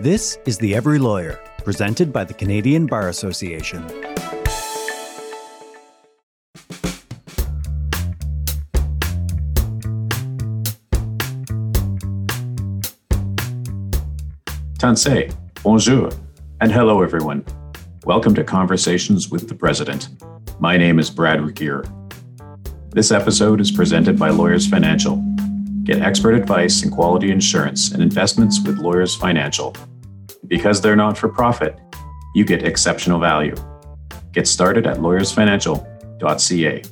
This is The Every Lawyer, presented by the Canadian Bar Association. Tansi, bonjour, and hello everyone. Welcome to Conversations with the President. My name is Brad Regehr. This episode is presented by Lawyers Financial. Get expert advice in quality insurance and investments with Lawyers Financial. Because they're not for profit, you get exceptional value. Get started at lawyersfinancial.ca.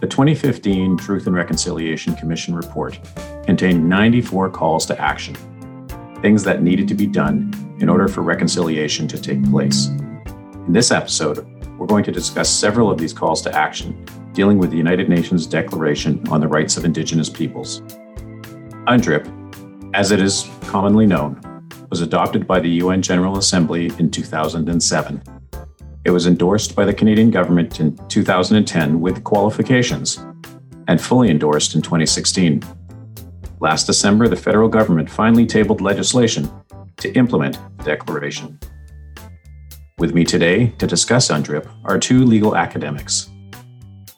The 2015 Truth and Reconciliation Commission report contained 94 calls to action, things that needed to be done in order for reconciliation to take place. In this episode, we're going to discuss several of these calls to action dealing with the United Nations Declaration on the Rights of Indigenous Peoples. UNDRIP, as it is commonly known, was adopted by the UN General Assembly in 2007. It was endorsed by the Canadian government in 2010 with qualifications and fully endorsed in 2016. Last December, the federal government finally tabled legislation to implement the declaration. With me today to discuss UNDRIP are two legal academics.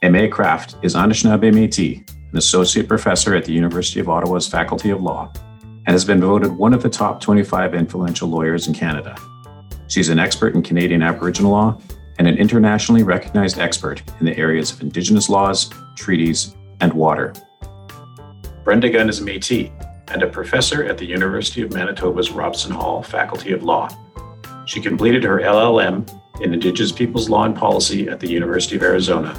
Aimée Craft is Anishinaabe Métis, an associate professor at the University of Ottawa's Faculty of Law, and has been voted one of the top 25 influential lawyers in Canada. She's an expert in Canadian Aboriginal law and an internationally recognized expert in the areas of Indigenous laws, treaties, and water. Brenda Gunn is a Métis and a professor at the University of Manitoba's Robson Hall Faculty of Law. She completed her LLM in Indigenous Peoples Law and Policy at the University of Arizona.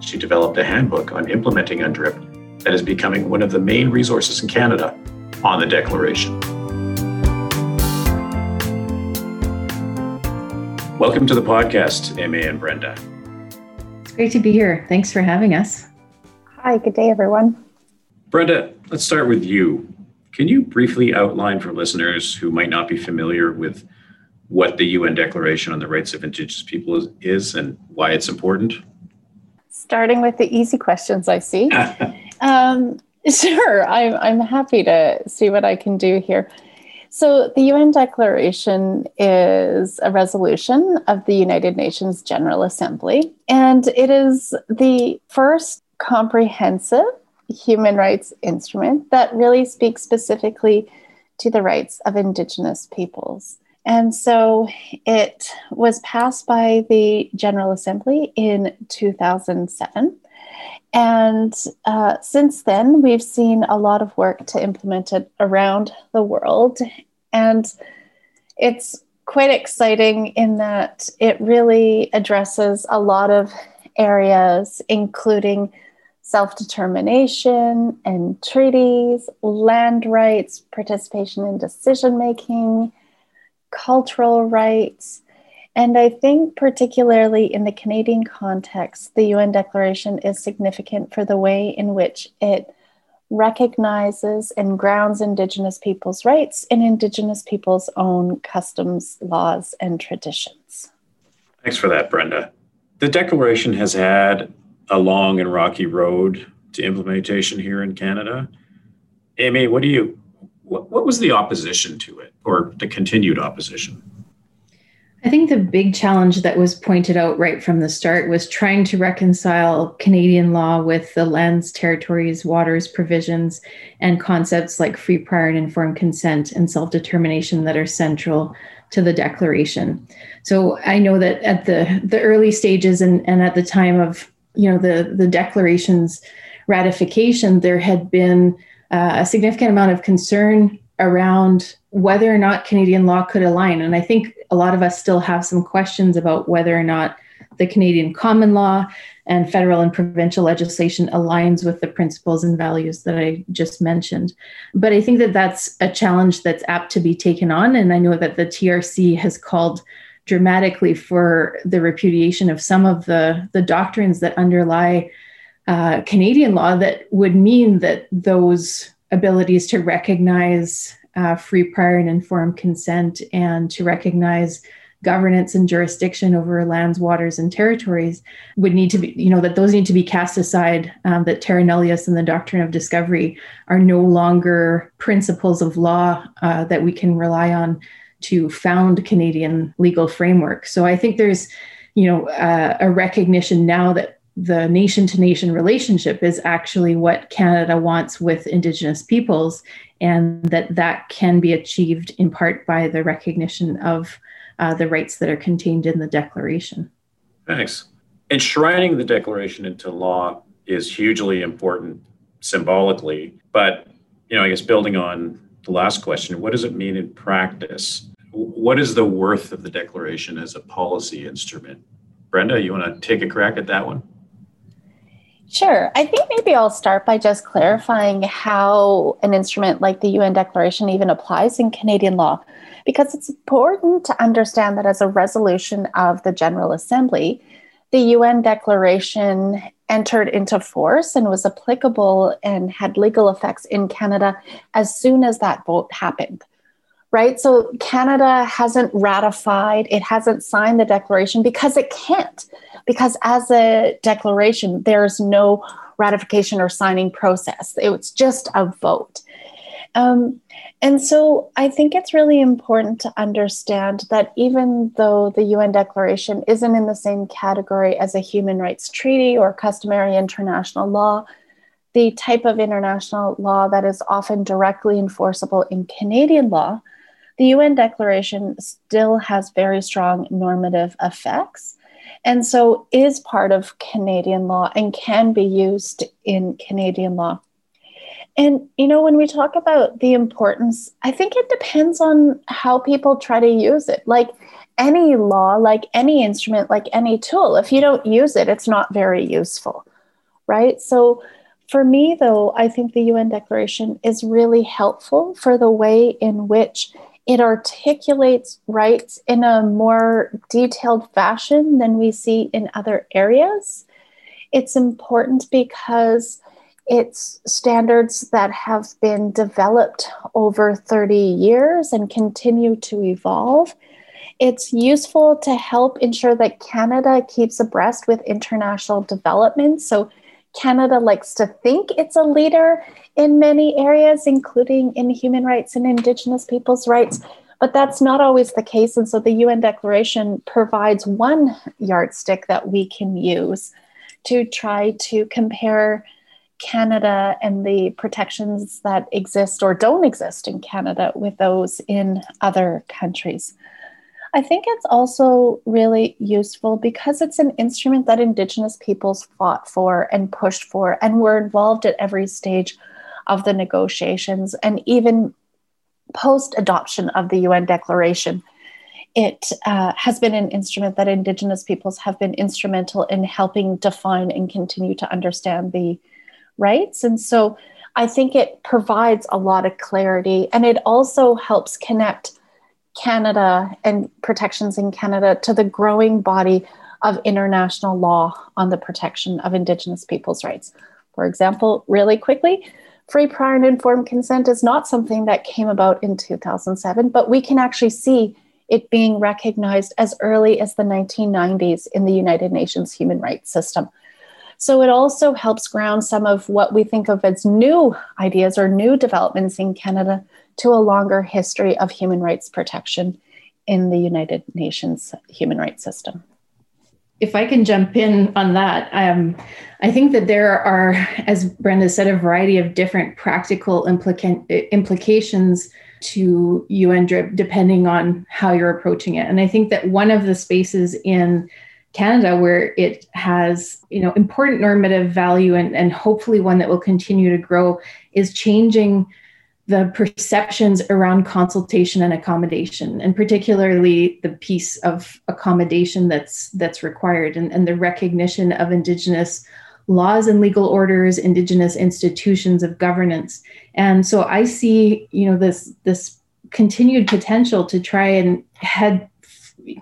She developed a handbook on implementing UNDRIP that is becoming one of the main resources in Canada on the Declaration. Welcome to the podcast, Aimée and Brenda. It's great to be here. Thanks for having us. Hi, good day, everyone. Brenda, let's start with you. Can you briefly outline for listeners who might not be familiar with what the UN Declaration on the Rights of Indigenous People is, and why it's important? Starting with the easy questions, I see. um, sure, I'm, I'm happy to see what I can do here. So, the UN Declaration is a resolution of the United Nations General Assembly, and it is the first comprehensive human rights instrument that really speaks specifically to the rights of Indigenous peoples. And so it was passed by the General Assembly in 2007. And uh, since then, we've seen a lot of work to implement it around the world. And it's quite exciting in that it really addresses a lot of areas, including self determination and treaties, land rights, participation in decision making cultural rights. And I think, particularly in the Canadian context, the UN Declaration is significant for the way in which it recognizes and grounds Indigenous peoples' rights in Indigenous peoples' own customs, laws, and traditions. Thanks for that, Brenda. The Declaration has had a long and rocky road to implementation here in Canada. Aimée, what do you what, what was the opposition to it or the continued opposition? I think the big challenge that was pointed out right from the start was trying to reconcile Canadian law with the lands, territories, waters provisions, and concepts like free, prior, and informed consent and self determination that are central to the Declaration. So I know that at the, the early stages and, and at the time of you know the, the Declaration's ratification, there had been uh, a significant amount of concern around whether or not Canadian law could align. And I think a lot of us still have some questions about whether or not the Canadian common law and federal and provincial legislation aligns with the principles and values that I just mentioned. But I think that that's a challenge that's apt to be taken on. And I know that the TRC has called dramatically for the repudiation of some of the, the doctrines that underlie uh, Canadian law that would mean that those abilities to recognize uh, free, prior, and informed consent and to recognize governance and jurisdiction over lands, waters, and territories would need to be, you know, that those need to be cast aside, um, that terra nullius and the doctrine of discovery are no longer principles of law uh, that we can rely on to found Canadian legal framework. So I think there's, you know, uh, a recognition now that the nation to nation relationship is actually what Canada wants with Indigenous peoples, and that that can be achieved in part by the recognition of uh, the rights that are contained in the Declaration. Thanks. Enshrining the Declaration into law is hugely important symbolically, but you know, I guess building on the last question, what does it mean in practice? What is the worth of the Declaration as a policy instrument? Brenda, you want to take a crack at that one? Sure. I think maybe I'll start by just mm-hmm. clarifying how an instrument like the UN Declaration even applies in Canadian law, because it's important to understand that as a resolution of the General Assembly, the UN Declaration entered into force and was applicable and had legal effects in Canada as soon as that vote happened. Right? So Canada hasn't ratified, it hasn't signed the declaration because it can't because as a declaration, there's no ratification or signing process. It's just a vote. Um, and so I think it's really important to understand that even though the UN Declaration isn't in the same category as a human rights treaty or customary international law, the type of international law that is often directly enforceable in Canadian law, the UN Declaration still has very strong normative effects and so is part of Canadian law and can be used in Canadian law. And, you know, when we talk about the importance, I think it depends on how people try to use it. Like any law, like any instrument, like any tool, if you don't use it, it's not very useful, right? So, for me, though, I think the UN Declaration is really helpful for the way in which it articulates rights in a more detailed fashion than we see in other areas. It's important because it's standards that have been developed over 30 years and continue to evolve. It's useful to help ensure that Canada keeps abreast with international developments. So, Canada likes to think it's a leader in many areas, including in human rights and Indigenous peoples' rights. But that's not always the case. And so the UN Declaration provides one yardstick that we can use to try to compare Canada and the protections that exist or don't exist in Canada with those in other countries. I think it's also really useful because it's an instrument that Indigenous peoples fought for and pushed for and were involved at every stage of the negotiations and even post adoption of the UN Declaration. It uh, has been an instrument that Indigenous peoples have been instrumental in helping define and continue to understand the rights. And so I think it provides a lot of clarity and it also helps connect Canada and protections in Canada to the growing body of international law on the protection of Indigenous peoples' rights. For example, really quickly, free, prior, and informed consent is not something that came about in 2007, but we can actually see it being recognized as early as the 1990s in the United Nations human rights system. So it also helps ground some of what we think of as new ideas or new developments in Canada to a longer history of human rights protection in the United Nations human rights system. If I can jump in on that, um, I think that there are, as Brenda said, a variety of different practical implica- implications to UNDRIP depending on how you're approaching it. And I think that one of the spaces in Canada where it has you know important normative value and, and hopefully one that will continue to grow is changing the perceptions around consultation and accommodation and particularly the piece of accommodation that's that's required and, and the recognition of indigenous laws and legal orders indigenous institutions of governance. And so i see you know this this continued potential to try and head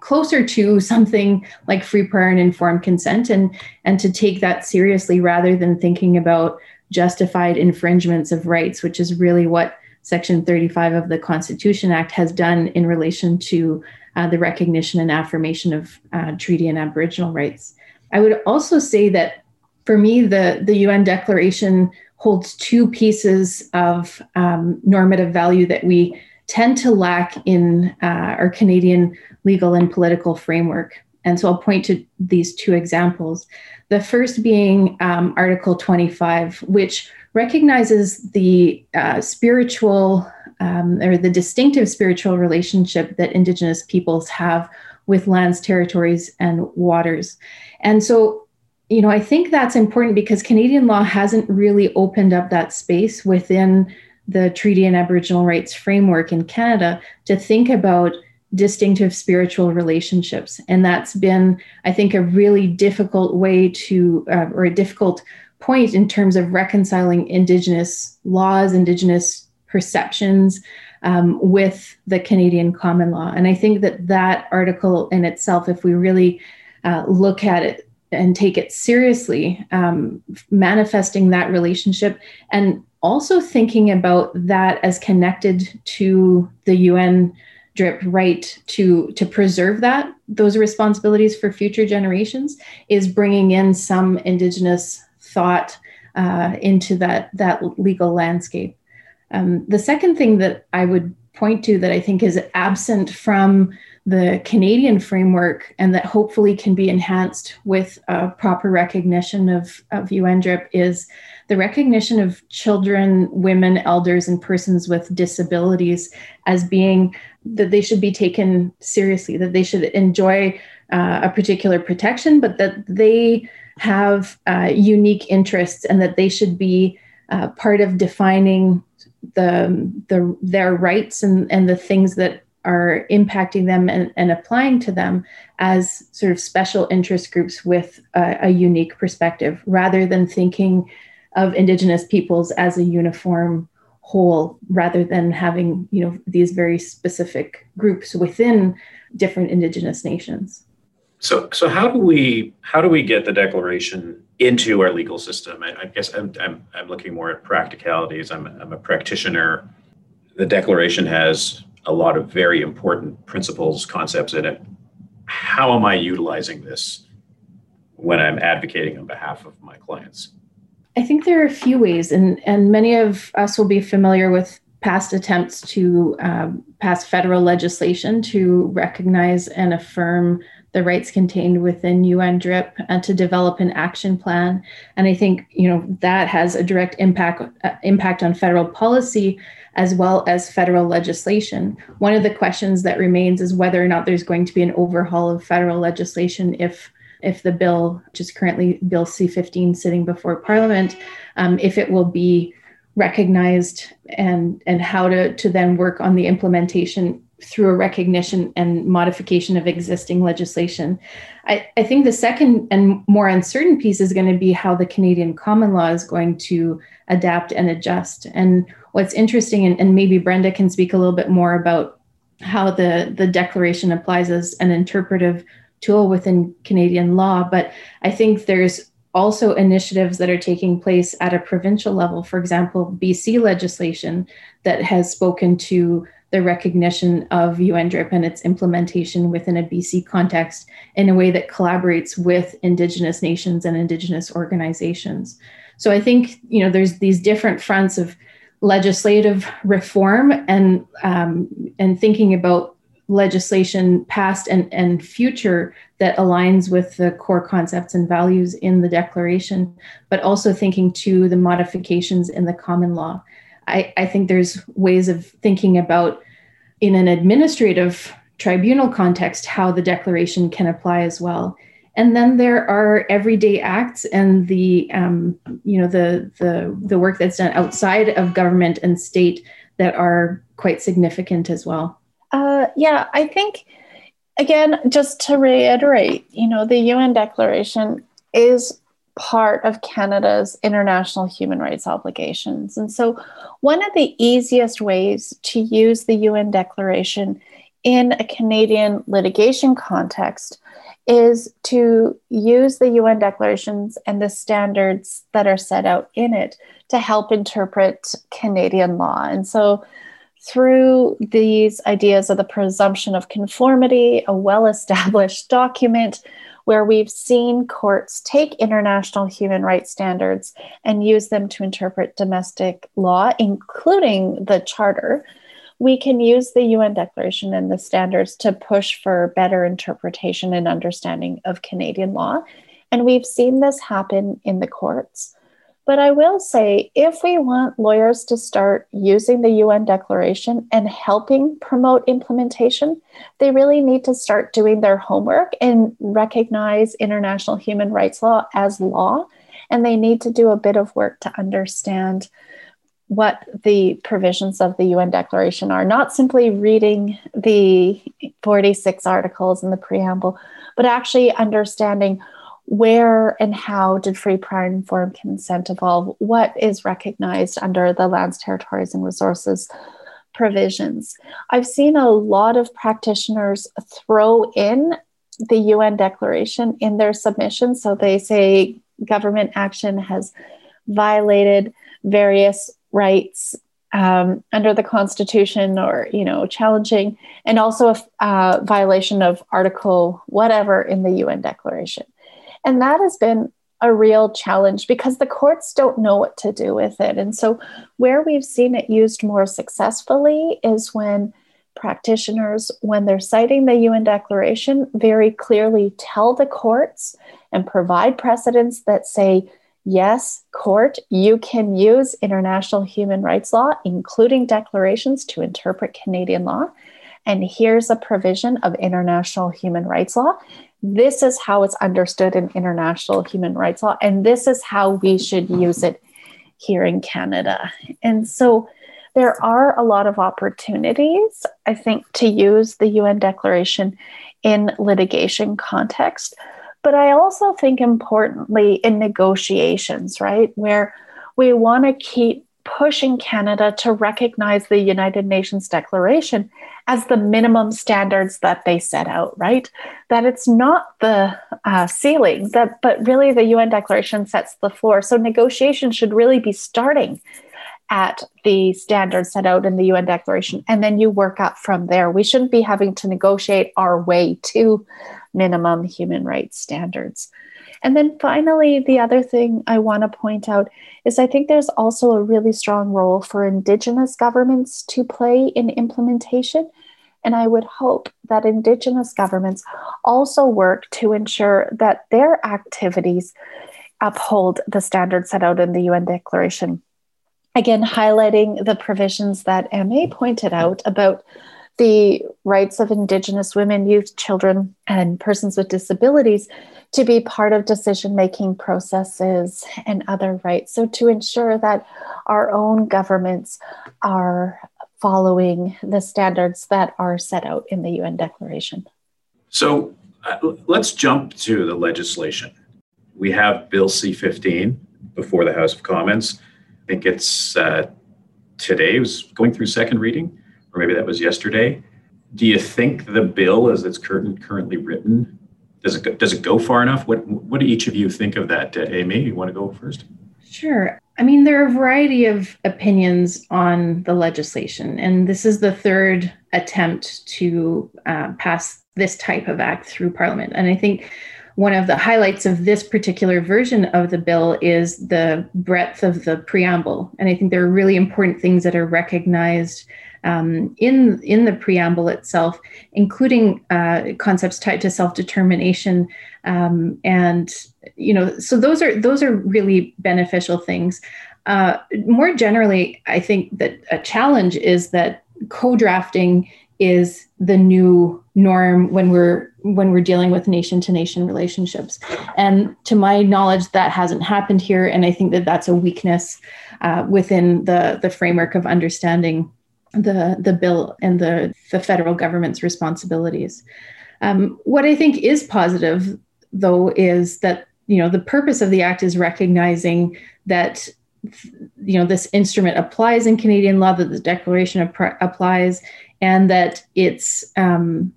closer to something like free prior and informed consent and and to take that seriously rather than thinking about justified infringements of rights which is really what Section 35 of the Constitution Act has done in relation to uh, the recognition and affirmation of uh, treaty and Aboriginal rights. I would also say that for me, the, the UN Declaration holds two pieces of um, normative value that we tend to lack in uh, our Canadian legal and political framework. And so I'll point to these two examples. The first being um, Article 25, which recognizes the uh, spiritual um, or the distinctive spiritual relationship that Indigenous peoples have with lands, territories, and waters. And so, you know, I think that's important because Canadian law hasn't really opened up that space within the Treaty and Aboriginal Rights framework in Canada to think about distinctive spiritual relationships. And that's been, I think, a really difficult way to, uh, or a difficult point in terms of reconciling Indigenous laws, Indigenous perceptions um, with the Canadian common law. And I think that that article in itself, if we really uh, look at it and take it seriously, um, manifesting that relationship and also thinking about that as connected to the UN drip right to to preserve that those responsibilities for future generations is bringing in some indigenous thought uh, into that that legal landscape. Um, the second thing that i would point to that i think is absent from the Canadian framework and that hopefully can be enhanced with a proper recognition of, of UNDRIP is the recognition of children, women, elders, and persons with disabilities as being that they should be taken seriously, that they should enjoy uh, a particular protection, but that they have uh, unique interests and that they should be uh, part of defining the, the their rights and, and the things that are impacting them and, and applying to them as sort of special interest groups with a, a unique perspective rather than thinking of indigenous peoples as a uniform whole rather than having you know these very specific groups within different indigenous nations so so how do we how do we get the declaration into our legal system i, I guess I'm, I'm, I'm looking more at practicalities I'm, I'm a practitioner the declaration has a lot of very important principles, concepts in it. How am I utilizing this when I'm advocating on behalf of my clients? I think there are a few ways, and, and many of us will be familiar with past attempts to um, pass federal legislation to recognize and affirm the rights contained within UNDRIP and to develop an action plan. And I think you know that has a direct impact uh, impact on federal policy as well as federal legislation. One of the questions that remains is whether or not there's going to be an overhaul of federal legislation if if the bill, which is currently Bill C15 sitting before Parliament, um, if it will be recognized and and how to to then work on the implementation through a recognition and modification of existing legislation. I, I think the second and more uncertain piece is going to be how the Canadian common law is going to adapt and adjust. And what's interesting, and, and maybe Brenda can speak a little bit more about how the, the declaration applies as an interpretive tool within Canadian law. But I think there's also initiatives that are taking place at a provincial level. For example, BC legislation that has spoken to the recognition of UNDRIP and its implementation within a BC context in a way that collaborates with Indigenous nations and Indigenous organizations. So I think you know there's these different fronts of legislative reform and um, and thinking about legislation past and, and future that aligns with the core concepts and values in the declaration, but also thinking to the modifications in the common law. I, I think there's ways of thinking about in an administrative tribunal context how the declaration can apply as well and then there are everyday acts and the um, you know the the the work that's done outside of government and state that are quite significant as well yeah i think again just to reiterate you know the un declaration is part of canada's international human rights obligations and so one of the easiest ways to use the un declaration in a canadian litigation context is to use the UN declarations and the standards that are set out in it to help interpret Canadian law. And so, through these ideas of the presumption of conformity, a well established document where we've seen courts take international human rights standards and use them to interpret domestic law, including the Charter. We can use the UN Declaration and the standards to push for better interpretation and understanding of Canadian law. And we've seen this happen in the courts. But I will say if we want lawyers to start using the UN Declaration and helping promote implementation, they really need to start doing their homework and recognize international human rights law as law. And they need to do a bit of work to understand what the provisions of the UN Declaration are, not simply reading the 46 articles in the preamble, but actually understanding where and how did free prior informed consent evolve? What is recognized under the lands, territories, and resources provisions? I've seen a lot of practitioners throw in the UN declaration in their submission. So they say government action has violated various rights um, under the Constitution or, you know, challenging, and also a uh, violation of Article whatever in the UN Declaration. And that has been a real challenge because the courts don't know what to do with it. And so, where we've seen it used more successfully is when practitioners, when they're citing the UN Declaration, very clearly tell the courts and provide precedents that say, yes, court, you can use international human rights law, including declarations, to interpret Canadian law. And here's a provision of international human rights law this is how it's understood in international human rights law, and this is how we should use it here in Canada. And so there are a lot of opportunities, I think, to use the UN Declaration in litigation context. But I also think importantly in negotiations, right, where we want to keep pushing Canada to recognize the United Nations Declaration as the minimum standards that they set out, right? That it's not the uh, ceiling, that, but really the UN Declaration sets the floor. So negotiations should really be starting at the standards set out in the UN Declaration, and then you work up from there. We shouldn't be having to negotiate our way to minimum human rights standards. And then finally, the other thing I want to point out is I think there's also a really strong role for Indigenous governments to play in implementation. And I would hope that Indigenous governments also work to ensure that their activities uphold the standards set out in the UN Declaration. Again, highlighting the provisions that Aimée pointed out about the rights of Indigenous women, youth, children, and persons with disabilities to be part of decision making processes and other rights. So, to ensure that our own governments are following the standards that are set out in the UN Declaration. So, uh, let's jump to the legislation. We have Bill C 15 before the House of Commons. I think it's uh, today, it was going through second reading, or maybe that was yesterday. Do you think the bill, as it's current, currently written, does it go, does it go far enough? What what do each of you think of that? Uh, Aimée, you want to go first? Sure. I mean, there are a variety of opinions on the legislation, and this is the third attempt to uh, pass this type of act through Parliament. And I think one of the highlights of this particular version of the bill is the breadth of the preamble. And I think there are really important things that are recognized um, in in the preamble itself, including uh, concepts tied to self determination, um, and you know, so those are those are really beneficial things. Uh, more generally, I think that a challenge is that co-drafting is the new norm when we're when we're dealing with nation to nation relationships and to my knowledge that hasn't happened here and i think that that's a weakness uh, within the the framework of understanding the the bill and the the federal government's responsibilities. Um, what I think is positive, though, is that you know the purpose of the act is recognizing that you know this instrument applies in Canadian law, that the Declaration ap- applies, and that it's um,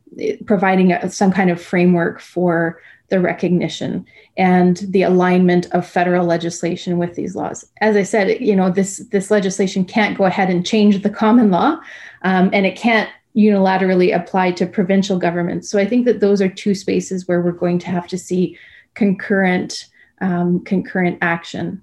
providing a, some kind of framework for the recognition and the alignment of federal legislation with these laws. As I said, you know, this this legislation can't go ahead and change the common law, um, and it can't unilaterally apply to provincial governments. So I think that those are two spaces where we're going to have to see concurrent um, concurrent action.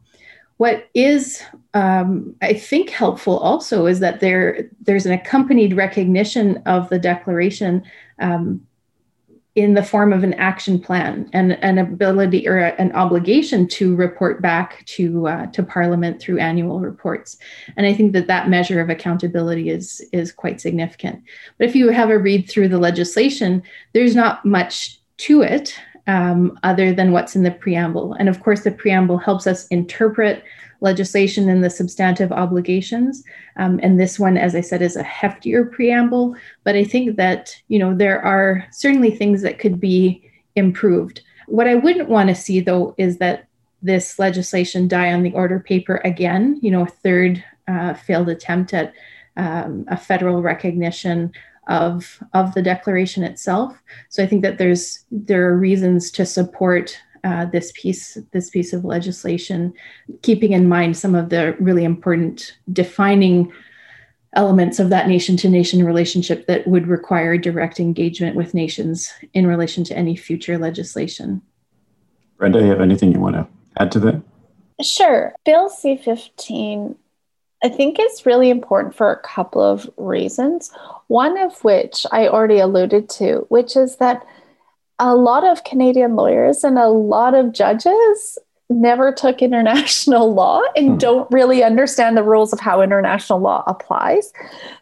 What is, um, I think, helpful also is that there there's an accompanied recognition of the declaration um, in the form of an action plan and an ability or an obligation to report back to uh, to Parliament through annual reports. And I think that that measure of accountability is is quite significant. But if you have a read through the legislation, there's not much to it um, other than what's in the preamble. And of course, the preamble helps us interpret legislation and the substantive obligations. Um, and this one, as I said, is a heftier preamble. But I think that, you know, there are certainly things that could be improved. What I wouldn't want to see, though, is that this legislation die on the order paper again, you know, a third uh, failed attempt at um, a federal recognition of of the declaration itself. So I think that there's there are reasons to support uh, this piece this piece of legislation, keeping in mind some of the really important defining elements of that nation to nation relationship that would require direct engagement with nations in relation to any future legislation. Brenda, you have anything you want to add to that? Sure. Bill C 15 I think it's really important for a couple of reasons. One of which I already alluded to, which is that a lot of Canadian lawyers and a lot of judges never took international law and hmm. don't really understand the rules of how international law applies.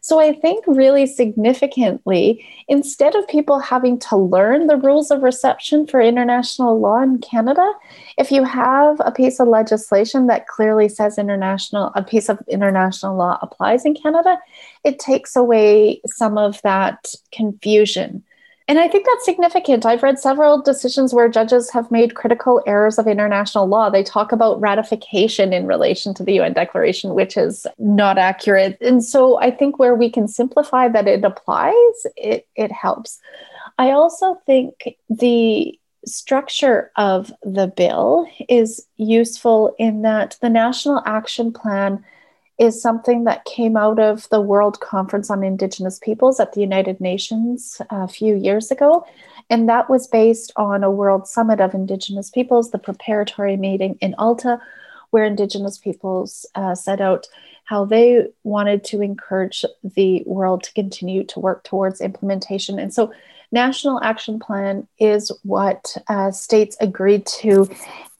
So I think really significantly, instead of people having to learn the rules of reception for international law in Canada, if you have a piece of legislation that clearly says international a piece of international law applies in Canada, it takes away some of that confusion and I think that's significant. I've read several decisions where judges have made critical errors of international law. They talk about ratification in relation to the UN Declaration, which is not accurate. And so I think where we can simplify that it applies, it, it helps. I also think the structure of the bill is useful in that the National Action Plan is something that came out of the World Conference on Indigenous Peoples at the United Nations a few years ago. And that was based on a World Summit of Indigenous Peoples, the preparatory meeting in Alta, where Indigenous peoples uh, set out how they wanted to encourage the world to continue to work towards implementation. And so, National Action Plan is what uh, states agreed to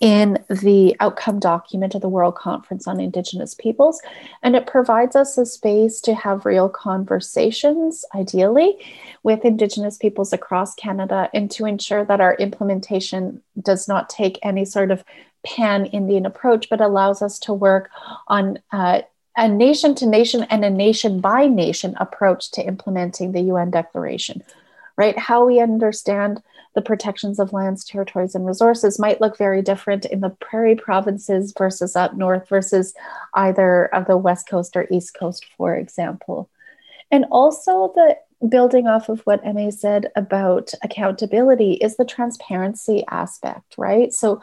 in the outcome document of the World Conference on Indigenous Peoples. And it provides us a space to have real conversations, ideally, with Indigenous peoples across Canada and to ensure that our implementation does not take any sort of pan Indian approach, but allows us to work on. Uh, a nation to nation and a nation by nation approach to implementing the UN Declaration, right? How we understand the protections of lands, territories, and resources might look very different in the prairie provinces versus up north versus either of the west coast or east coast, for example. And also the building off of what Aimée said about accountability is the transparency aspect, right? So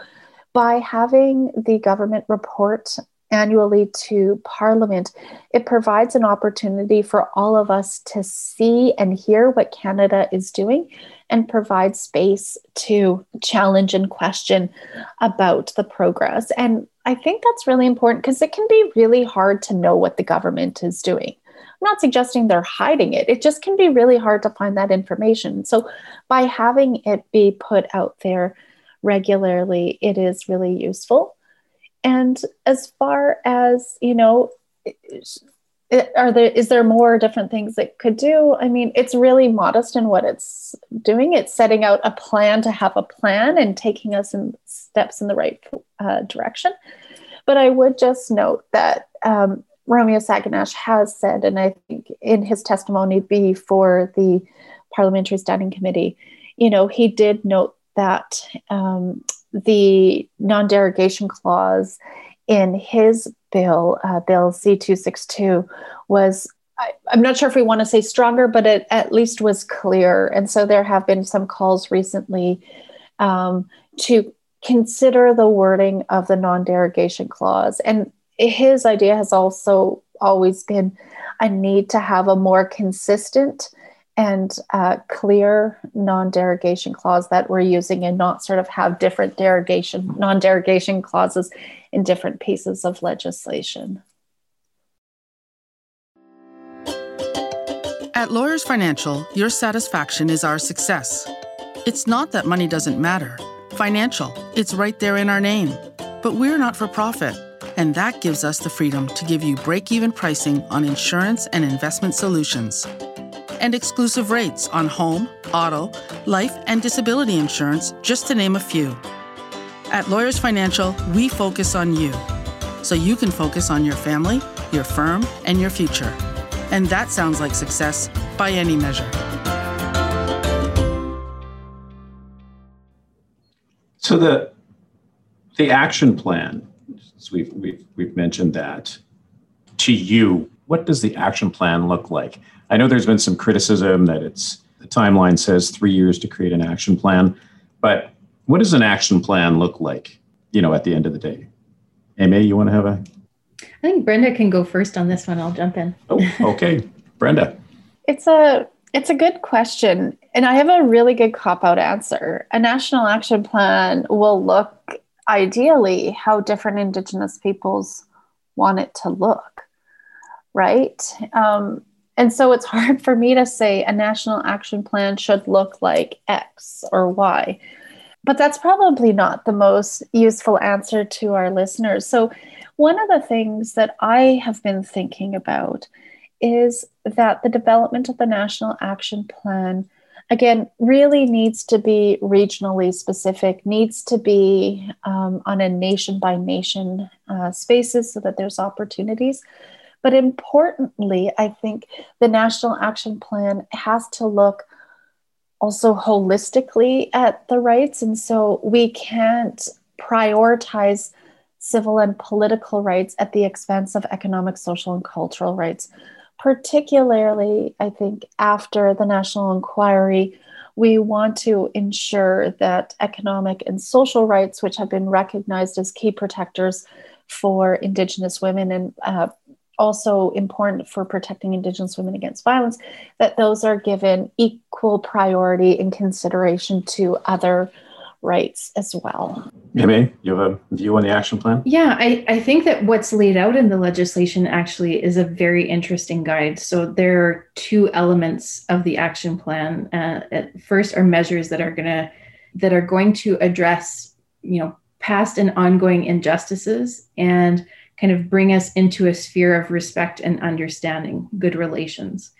by having the government report annually to Parliament, it provides an opportunity for all of us to see and hear what Canada is doing and provide space to challenge and question about the progress. And I think that's really important because it can be really hard to know what the government is doing. I'm not suggesting they're hiding it. It just can be really hard to find that information. So, by having it be put out there regularly, it is really useful. And as far as, you know, are there is there more different things it could do? I mean it's really modest in what it's doing. It's setting out a plan to have a plan and taking us in steps in the right uh, direction. But i would just note that um, romeo saganash has said and i think in his testimony before the parliamentary standing committee you know he did note that um, the non-derogation clause in his bill, uh, Bill C 262, was I, am not sure if we want to say stronger, but it at least was clear. And so there have been some calls recently um, to consider the wording of the non derogation clause. And his idea has also always been a need to have a more consistent and uh, clear non-derogation clause that we're using and not sort of have different derogation non-derogation clauses in different pieces of legislation. At lawyers financial your satisfaction is our success. It's not that money doesn't matter. Financial it's right there in our name. But we're not for profit and that gives us the freedom to give you break even pricing on insurance and investment solutions and exclusive rates on home, auto, life, and disability insurance, just to name a few. At Lawyers Financial, we focus on you, so you can focus on your family, your firm, and your future. And that sounds like success by any measure. So the the action plan, we've, we've, we've mentioned that. To you, what does the action plan look like? I know there's been some criticism that it's the timeline says three years to create an action plan, but what does an action plan look like? You know, at the end of the day, Aimée, you want to have a? I think Brenda can go first on this one. I'll jump in. Oh, okay, Brenda. It's a it's a good question, and I have a really good cop out answer. A national action plan will look ideally how different Indigenous peoples want it to look, right? Um, and so it's hard for me to say a national action plan should look like X or Y. But that's probably not the most useful answer to our listeners. So, one of the things that I have been thinking about is that the development of the National Action Plan, again, really needs to be regionally specific, needs to be um, on a nation by nation uh, spaces so that there's opportunities. But importantly, I think the National Action Plan has to look also holistically at the rights. And so we can't prioritize civil and political rights at the expense of economic, social, and cultural rights. Particularly, I think, after the national inquiry, we want to ensure that economic and social rights, which have been recognized as key protectors for Indigenous women and uh, also important for protecting Indigenous women against violence, that those are given equal priority and consideration to other rights as well. Aimée, you have a view on the action plan? Yeah, I, I think that what's laid out in the legislation actually is a very interesting guide. So there are two elements of the action plan. Uh, first are measures that are gonna that are going to address, you know, past and ongoing injustices and kind of bring us into a sphere of respect and understanding, good relations.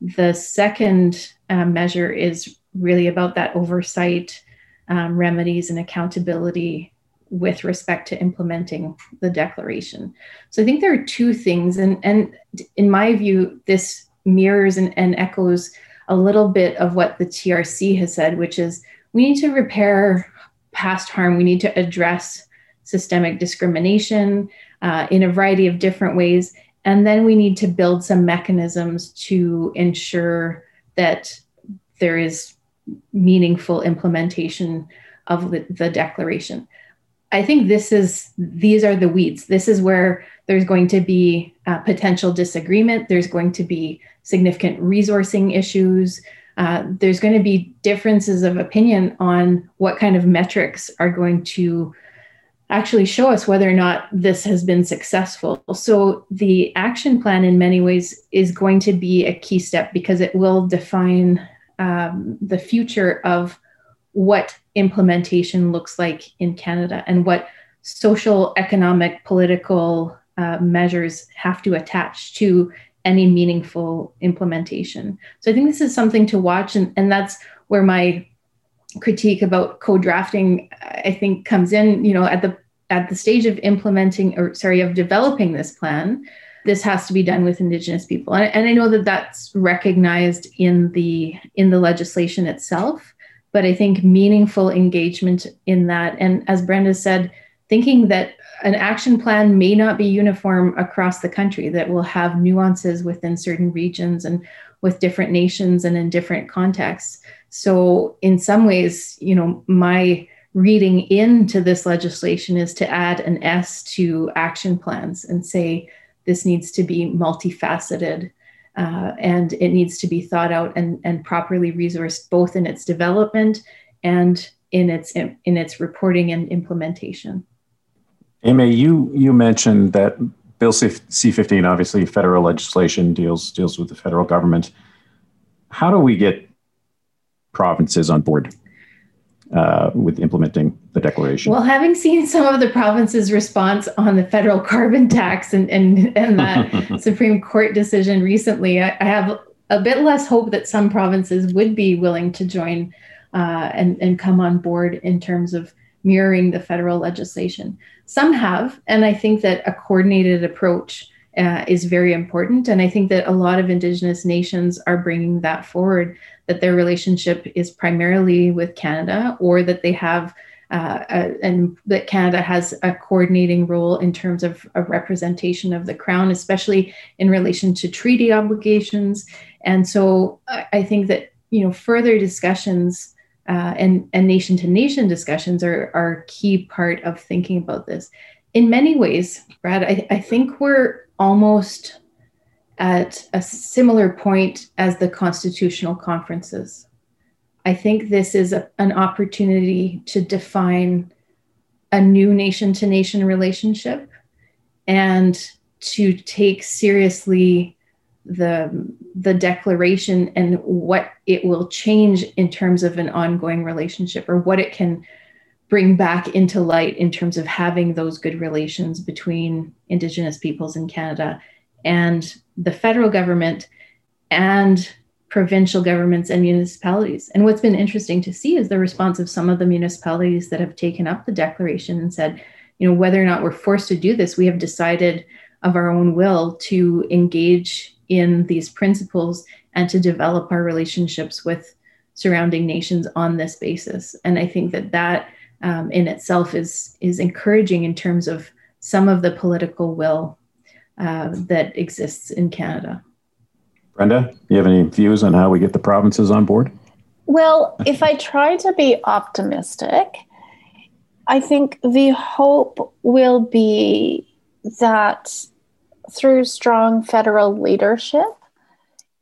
The second um, measure is really about that oversight, um, remedies, and accountability with respect to implementing the declaration. So I think there are two things, and, and in my view, this mirrors and, and echoes a little bit of what the TRC has said, which is we need to repair past harm, we need to address systemic discrimination uh, in a variety of different ways. And then we need to build some mechanisms to ensure that there is meaningful implementation of the, declaration. I think this is these are the weeds. This is where there's going to be potential disagreement. There's going to be significant resourcing issues. Uh, there's going to be differences of opinion on what kind of metrics are going to actually show us whether or not this has been successful. So, the action plan, in many ways, is going to be a key step because it will define um, the future of what implementation looks like in Canada and what social, economic, political uh, measures have to attach to any meaningful implementation. So, I think this is something to watch, and, and that's where my critique about co-drafting i think comes in you know at the at the stage of implementing or sorry of developing this plan this has to be done with indigenous people and, and i know that that's recognized in the in the legislation itself but i think meaningful engagement in that and as brenda said thinking that an action plan may not be uniform across the country, that will have nuances within certain regions and with different nations and in different contexts. So, in some ways, you know, my reading into this legislation is to add an S to action plans and say this needs to be multifaceted uh, and it needs to be thought out and, and properly resourced both in its development and in its in its reporting and implementation. Amy, you you mentioned that Bill C fifteen, obviously federal legislation deals deals with the federal government. How do we get provinces on board uh, with implementing the declaration? Well, having seen some of the provinces' response on the federal carbon tax and and, and that Supreme Court decision recently, I, I, have a bit less hope that some provinces would be willing to join uh, and and come on board in terms of mirroring the federal legislation. Some have, and I think that a coordinated approach uh, is very important. And I think that a lot of Indigenous nations are bringing that forward that their relationship is primarily with Canada or that they have. Uh, and that Canada has a coordinating role in terms of a representation of the Crown, especially in relation to treaty obligations. And so I, I think that you know further discussions uh, and and nation to nation discussions are are a key part of thinking about this. In many ways, Brad, I, I think we're almost at a similar point as the constitutional conferences. I think this is a, an opportunity to define a new nation to nation relationship and to take seriously the the declaration and what it will change in terms of an ongoing relationship or what it can bring back into light in terms of having those good relations between indigenous peoples in Canada and the federal government and provincial governments and municipalities. And what's been interesting to see is the response of some of the municipalities that have taken up the declaration and said, you know, whether or not we're forced to do this, we have decided of our own will to engage in these principles and to develop our relationships with surrounding nations on this basis. And I think that that um, in itself is is encouraging in terms of some of the political will uh, that exists in Canada. Brenda, you have any views on how we get the provinces on board? Well, if I try to be optimistic, I think the hope will be that through strong federal leadership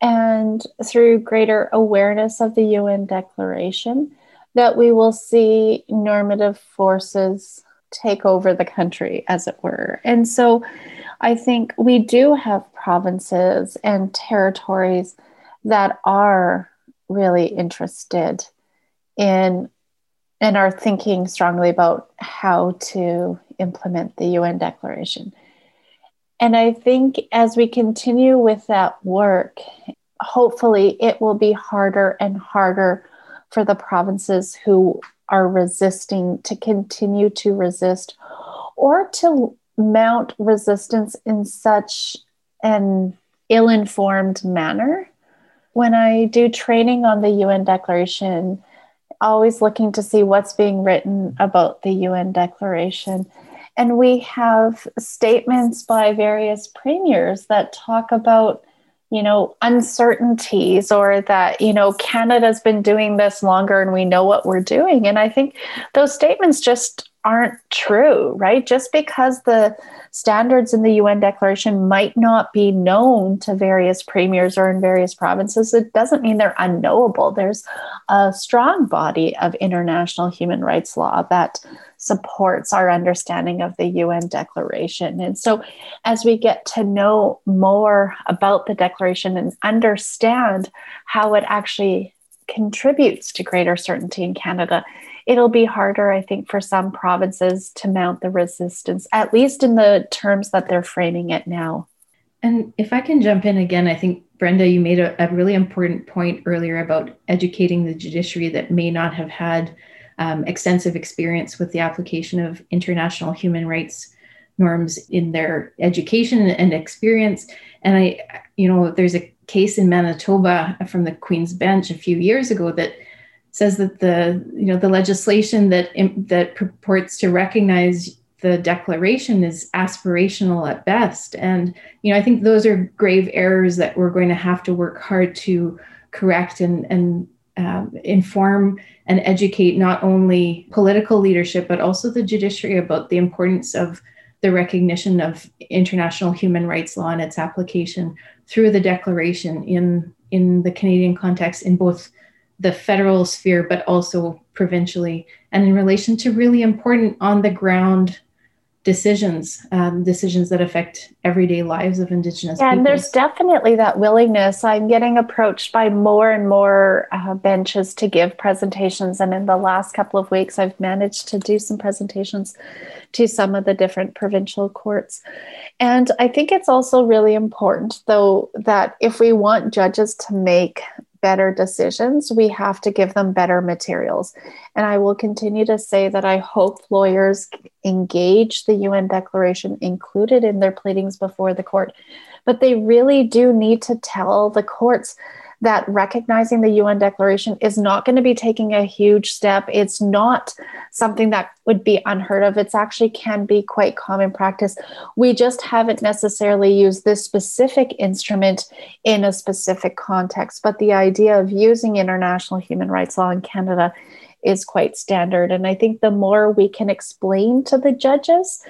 and through greater awareness of the UN Declaration, that we will see normative forces take over the country, as it were. And so I think we do have provinces and territories that are really interested in and are thinking strongly about how to implement the UN Declaration. And I think as we continue with that work, hopefully it will be harder and harder for the provinces who are resisting to continue to resist or to mount resistance in such an ill informed manner. When I do training on the UN Declaration, always looking to see what's being written about the UN Declaration. And we have statements by various premiers that talk about, you know, uncertainties or that, you know, Canada's been doing this longer and we know what we're doing. And I think those statements just aren't true, right? Just because the standards in the UN Declaration might not be known to various premiers or in various provinces, it doesn't mean they're unknowable. There's a strong body of international human rights law that supports our understanding of the UN Declaration. And so, as we get to know more about the Declaration and understand how it actually contributes to greater certainty in Canada, it'll be harder, I think, for some provinces to mount the resistance, at least in the terms that they're framing it now. And if I can jump in again, I think, Brenda, you made a, a really important point earlier about educating the judiciary that may not have had um, extensive experience with the application of international human rights norms in their education and experience. And I, you know, there's a case in Manitoba from the Queen's Bench a few years ago that says that the you know the legislation that that purports to recognize the declaration is aspirational at best. And, you know, I think those are grave errors that we're going to have to work hard to correct and, and um, inform and educate not only political leadership, but also the judiciary about the importance of the recognition of international human rights law and its application through the declaration in, in the Canadian context in both the federal sphere, but also provincially, and in relation to really important on the ground decisions, um, decisions that affect everyday lives of Indigenous yeah, peoples. And there's definitely that willingness. I'm getting approached by more and more uh, benches to give presentations. And in the last couple of weeks, I've managed to do some presentations to some of the different provincial courts. And I think it's also really important, though, that if we want judges to make better decisions, we have to give them better materials. And I will continue to say that I hope lawyers engage the UN Declaration included in their pleadings before the court. But they really do need to tell the courts that recognizing the UN Declaration is not going to be taking a huge step. It's not something that would be unheard of. It's actually can be quite common practice. We just haven't necessarily used this specific instrument in a specific context. But the idea of using international human rights law in Canada is quite standard. And I think the more we can explain to the judges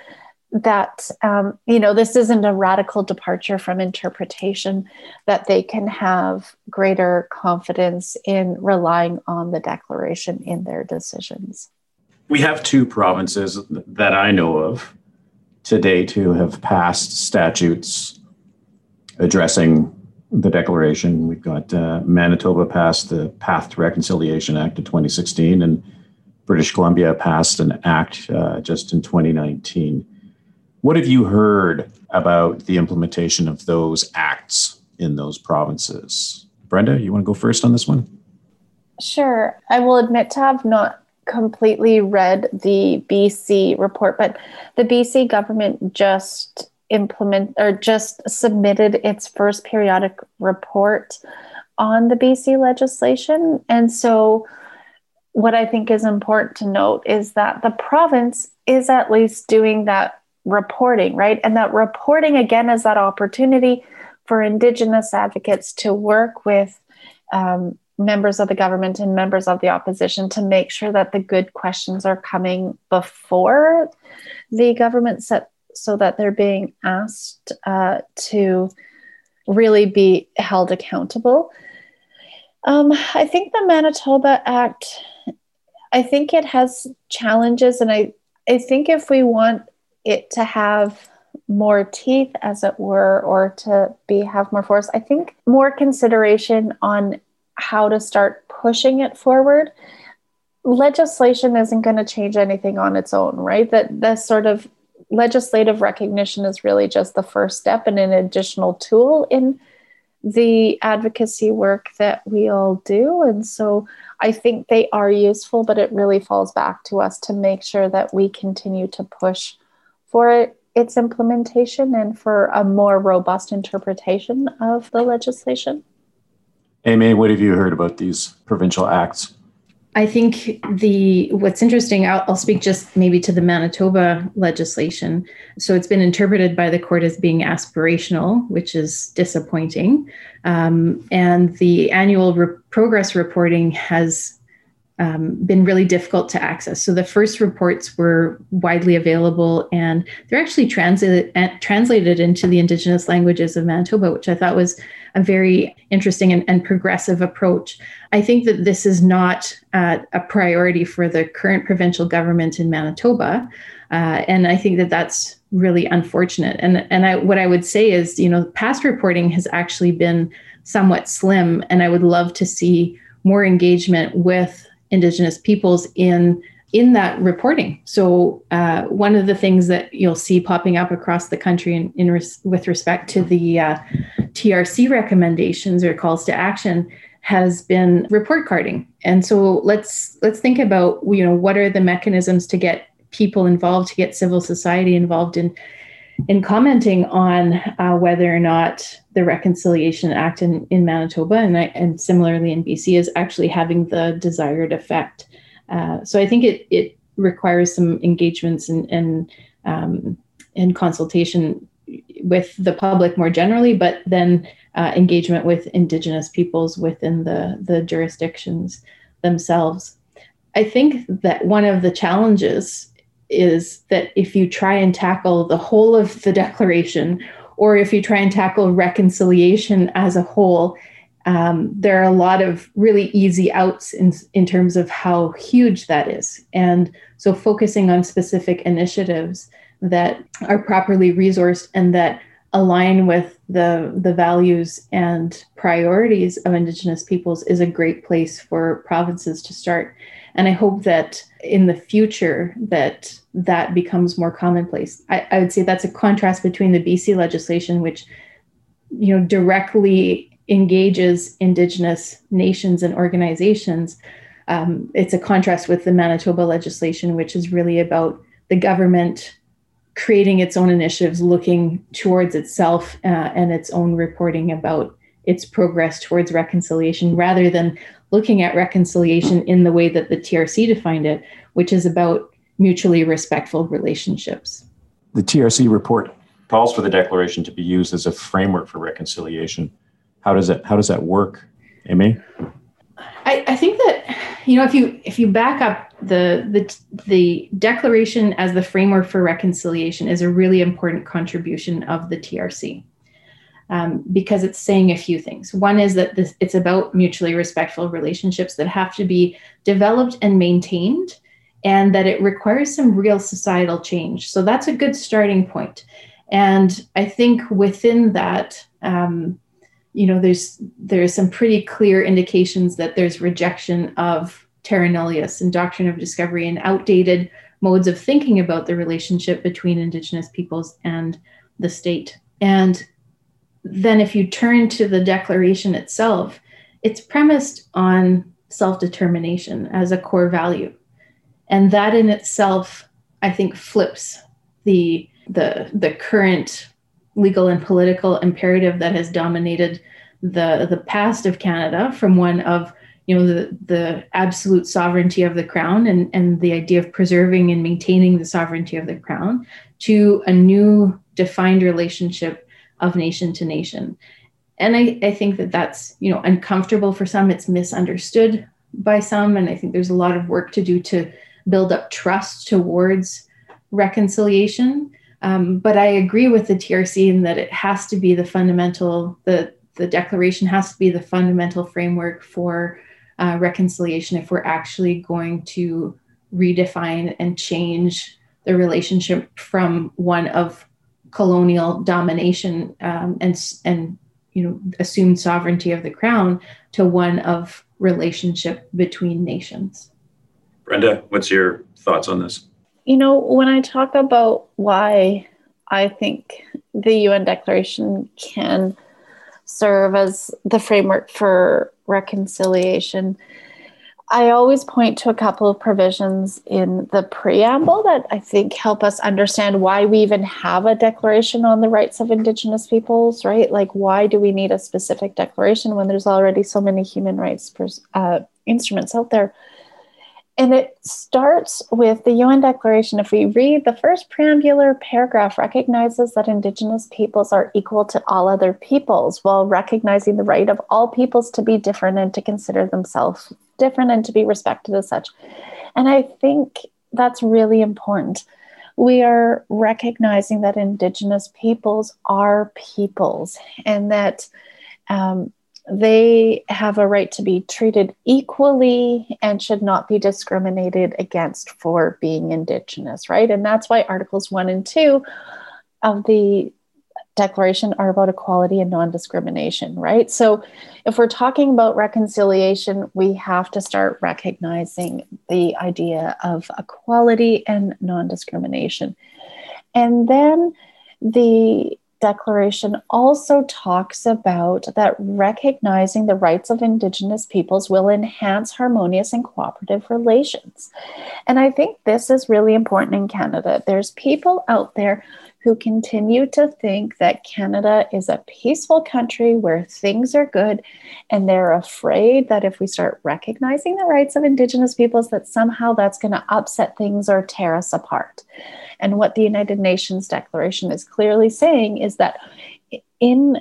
that um, you know this isn't a radical departure from interpretation that they can have greater confidence in relying on the declaration in their decisions. We have two provinces that i know of to date who have passed statutes addressing the declaration. We've got uh, manitoba passed the path to reconciliation act of 2016 and british columbia passed an act uh, just in 2019 what have you heard about the implementation of those acts in those provinces? Brenda, you want to go first on this one? Sure. I will admit to have not completely read the BC report, but the BC government just implement or just submitted its first periodic report on the BC legislation. And so what I think is important to note is that the province is at least doing that reporting, right? And that reporting again is that opportunity for Indigenous advocates to work with um, members of the government and members of the opposition to make sure that the good questions are coming before the government set so that they're being asked uh, to really be held accountable. Um, I think the Manitoba Act, I think it has challenges, and I, I think if we want it to have more teeth as it were or to be have more force. I think more consideration on how to start pushing it forward. Legislation isn't going to change anything on its own right? That the sort of legislative recognition is really just the first step and an additional tool in the advocacy work that we all do. And so i think they are useful but it really falls back to us to make sure that we continue to push for its implementation and for a more robust interpretation of the legislation. Aimée, what have you heard about these provincial acts? I think the what's interesting. I'll, I'll, speak just maybe to the Manitoba legislation. So it's been interpreted by the court as being aspirational, which is disappointing. Um, and the annual re- progress reporting has um, been really difficult to access. So the first reports were widely available, and they're actually translated translated into the Indigenous languages of Manitoba, which I thought was a very interesting and, and progressive approach. I think that this is not uh, a priority for the current provincial government in Manitoba, uh, and I think that that's really unfortunate. And and I, what I would say is, you know, past reporting has actually been somewhat slim, and I would love to see more engagement with indigenous peoples in in that reporting. So uh, one of the things that you'll see popping up across the country in, in res- with respect to the uh, TRC recommendations or calls to action has been report carding. And so let's let's think about you know what are the mechanisms to get people involved, to get civil society involved in in commenting on uh, whether or not the Reconciliation Act in, in Manitoba and, I, and similarly in BC is actually having the desired effect. Uh, so I think it, it requires some engagements and, and um, in consultation with the public more generally, but then uh, engagement with Indigenous peoples within the, the jurisdictions themselves. I think that one of the challenges is that if you try and tackle the whole of the declaration, or if you try and tackle reconciliation as a whole, um, there are a lot of really easy outs in, in terms of how huge that is. And so focusing on specific initiatives that are properly resourced and that align with the, the values and priorities of Indigenous peoples is a great place for provinces to start. And I hope that in the future that that becomes more commonplace. I, I would say that's a contrast between the BC legislation, which you know directly engages Indigenous nations and organizations. Um, it's a contrast with the Manitoba legislation, which is really about the government creating its own initiatives, looking towards itself uh, and its own reporting about its progress towards reconciliation, rather than looking at reconciliation in the way that the TRC defined it, which is about mutually respectful relationships. The TRC report calls for the declaration to be used as a framework for reconciliation. How does it how does that work Aimée? I, I think that you know if you if you back up the the the declaration as the framework for reconciliation is a really important contribution of the trc um, because it's saying a few things. One is that this, it's about mutually respectful relationships that have to be developed and maintained, and that it requires some real societal change. So that's a good starting point. And I think within that, um, you know there's there's some pretty clear indications that there's rejection of terra nullius and doctrine of discovery and outdated modes of thinking about the relationship between indigenous peoples and the state and then if you turn to the declaration itself it's premised on self-determination as a core value. And that in itself i think flips the the the current legal and political imperative that has dominated the the past of Canada from one of you know the the absolute sovereignty of the crown and and the idea of preserving and maintaining the sovereignty of the crown to a new defined relationship of nation to nation. And I, I think that that's you know uncomfortable for some. It's misunderstood by some. And i think there's a lot of work to do to build up trust towards reconciliation. Um, but I agree with the TRC in that it has to be the fundamental, the, the declaration has to be the fundamental framework for uh, reconciliation if we're actually going to redefine and change the relationship from one of colonial domination um, and, and you know assumed sovereignty of the crown to one of relationship between nations. Brenda, what's your thoughts on this? You know, when I talk about why I think the UN Declaration can serve as the framework for reconciliation, I always point to a couple of provisions in the preamble that I think help us understand why we even have a declaration on the rights of Indigenous peoples, right? Like, why do we need a specific declaration when there's already so many human rights uh, instruments out there? And it starts with the UN Declaration. If we read the first preambular paragraph, recognizes that Indigenous peoples are equal to all other peoples while recognizing the right of all peoples to be different and to consider themselves different and to be respected as such. And I think that's really important. We are recognizing that Indigenous peoples are peoples and that. Um, they have a right to be treated equally and should not be discriminated against for being Indigenous, right? And that's why Articles 1 and 2 of the Declaration are about equality and non discrimination, right? So if we're talking about reconciliation, we have to start recognizing the idea of equality and non discrimination. And then the Declaration also talks about that recognizing the rights of Indigenous peoples will enhance harmonious and cooperative relations. And I think this is really important in Canada. There's people out there who continue to think that Canada is a peaceful country where things are good. And they're afraid that if we start recognizing the rights of Indigenous peoples, that somehow that's going to upset things or tear us apart. And what the United Nations Declaration is clearly saying is that in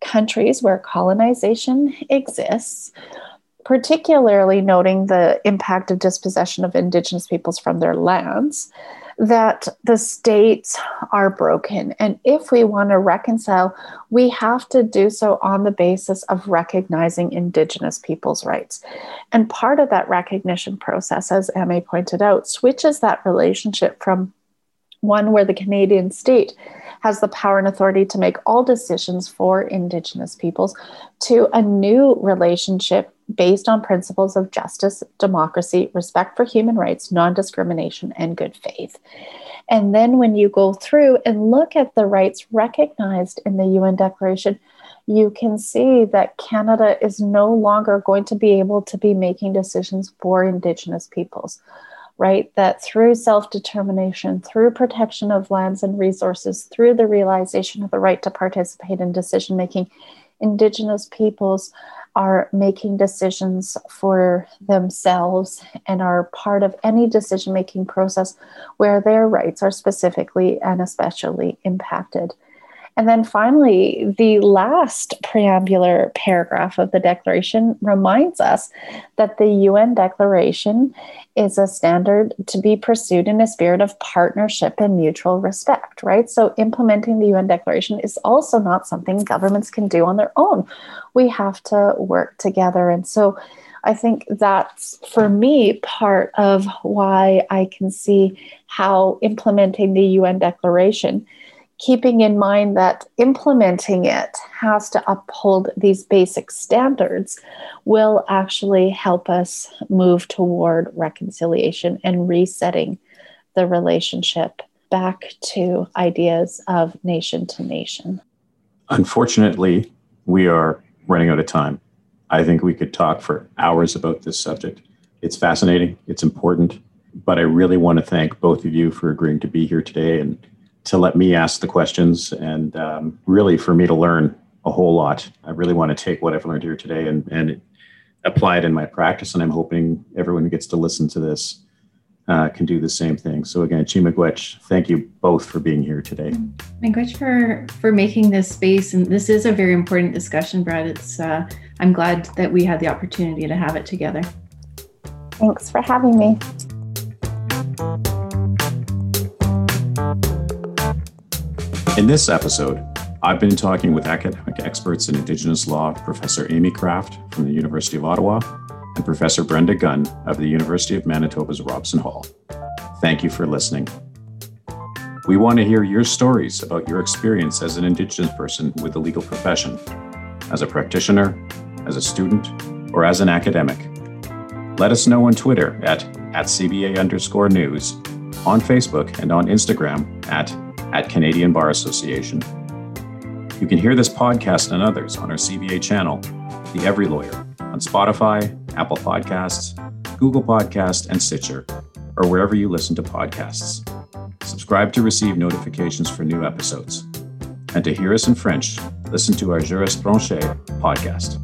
countries where colonization exists, particularly noting the impact of dispossession of Indigenous peoples from their lands, that the states are broken. And if we want to reconcile, we have to do so on the basis of recognizing Indigenous people's rights. And part of that recognition process, as Aimée pointed out, switches that relationship from one where the Canadian state has the power and authority to make all decisions for Indigenous peoples, to a new relationship based on principles of justice, democracy, respect for human rights, non discrimination, and good faith. And then when you go through and look at the rights recognized in the UN Declaration, you can see that Canada is no longer going to be able to be making decisions for Indigenous peoples right? That through self determination, through protection of lands and resources, through the realization of the right to participate in decision making, Indigenous peoples are making decisions for themselves and are part of any decision making process where their rights are specifically and especially impacted. And then finally, the last preambular paragraph of the Declaration reminds us that the UN Declaration is a standard to be pursued in a spirit of partnership and mutual respect, right? So, implementing the UN Declaration is also not something governments can do on their own. We have to work together. And so, I think that's for me part of why I can see how implementing the UN Declaration keeping in mind that implementing it has to uphold these basic standards will actually help us move toward reconciliation and resetting the relationship back to ideas of nation to nation. Unfortunately, we are running out of time. I think we could talk for hours about this subject. It's fascinating, it's important, but I really want to thank both of you for agreeing to be here today and to let me ask the questions and um, really for me to learn a whole lot. I really want to take what I've learned here today and, and apply it in my practice. And I'm hoping everyone who gets to listen to this uh, can do the same thing. So again, Chi-miigwech, thank you both for being here today. Miigwech for for making this space, and this is a very important discussion, Brad. It's uh, I'm glad that we had the opportunity to have it together. Thanks for having me. In this episode, I've been talking with academic experts in Indigenous law, Professor Aimée Craft from the University of Ottawa and Professor Brenda Gunn of the University of Manitoba's Robson Hall. Thank you for listening. We want to hear your stories about your experience as an Indigenous person with the legal profession, as a practitioner, as a student, or as an academic. Let us know on Twitter at, at CBA underscore news, on Facebook, and on Instagram at at Canadian Bar Association. You can hear this podcast and others on our CBA channel, The Every Lawyer, on Spotify, Apple Podcasts, Google Podcast, and Stitcher, or wherever you listen to podcasts. Subscribe to receive notifications for new episodes. And to hear us in French, listen to our Juriste Branché podcast.